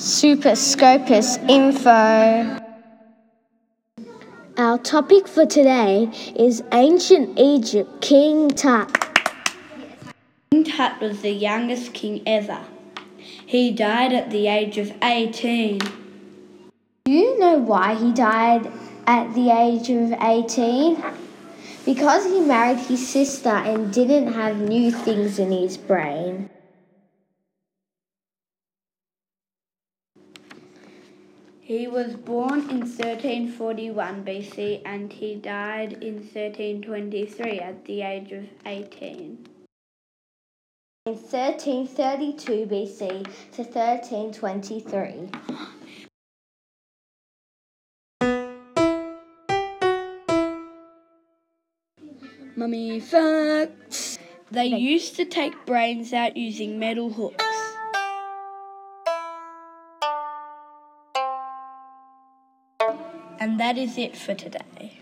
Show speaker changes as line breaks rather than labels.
Super Scopus info.
Our topic for today is ancient Egypt King Tut.
King Tut was the youngest king ever. He died at the age of 18.
Do you know why he died at the age of 18? Because he married his sister and didn't have new things in his brain.
He was born in 1341 BC and he died in 1323 at the age of 18.
In 1332 BC to 1323.
Mummy facts. They used to take brains out using metal hooks. And that is it for today.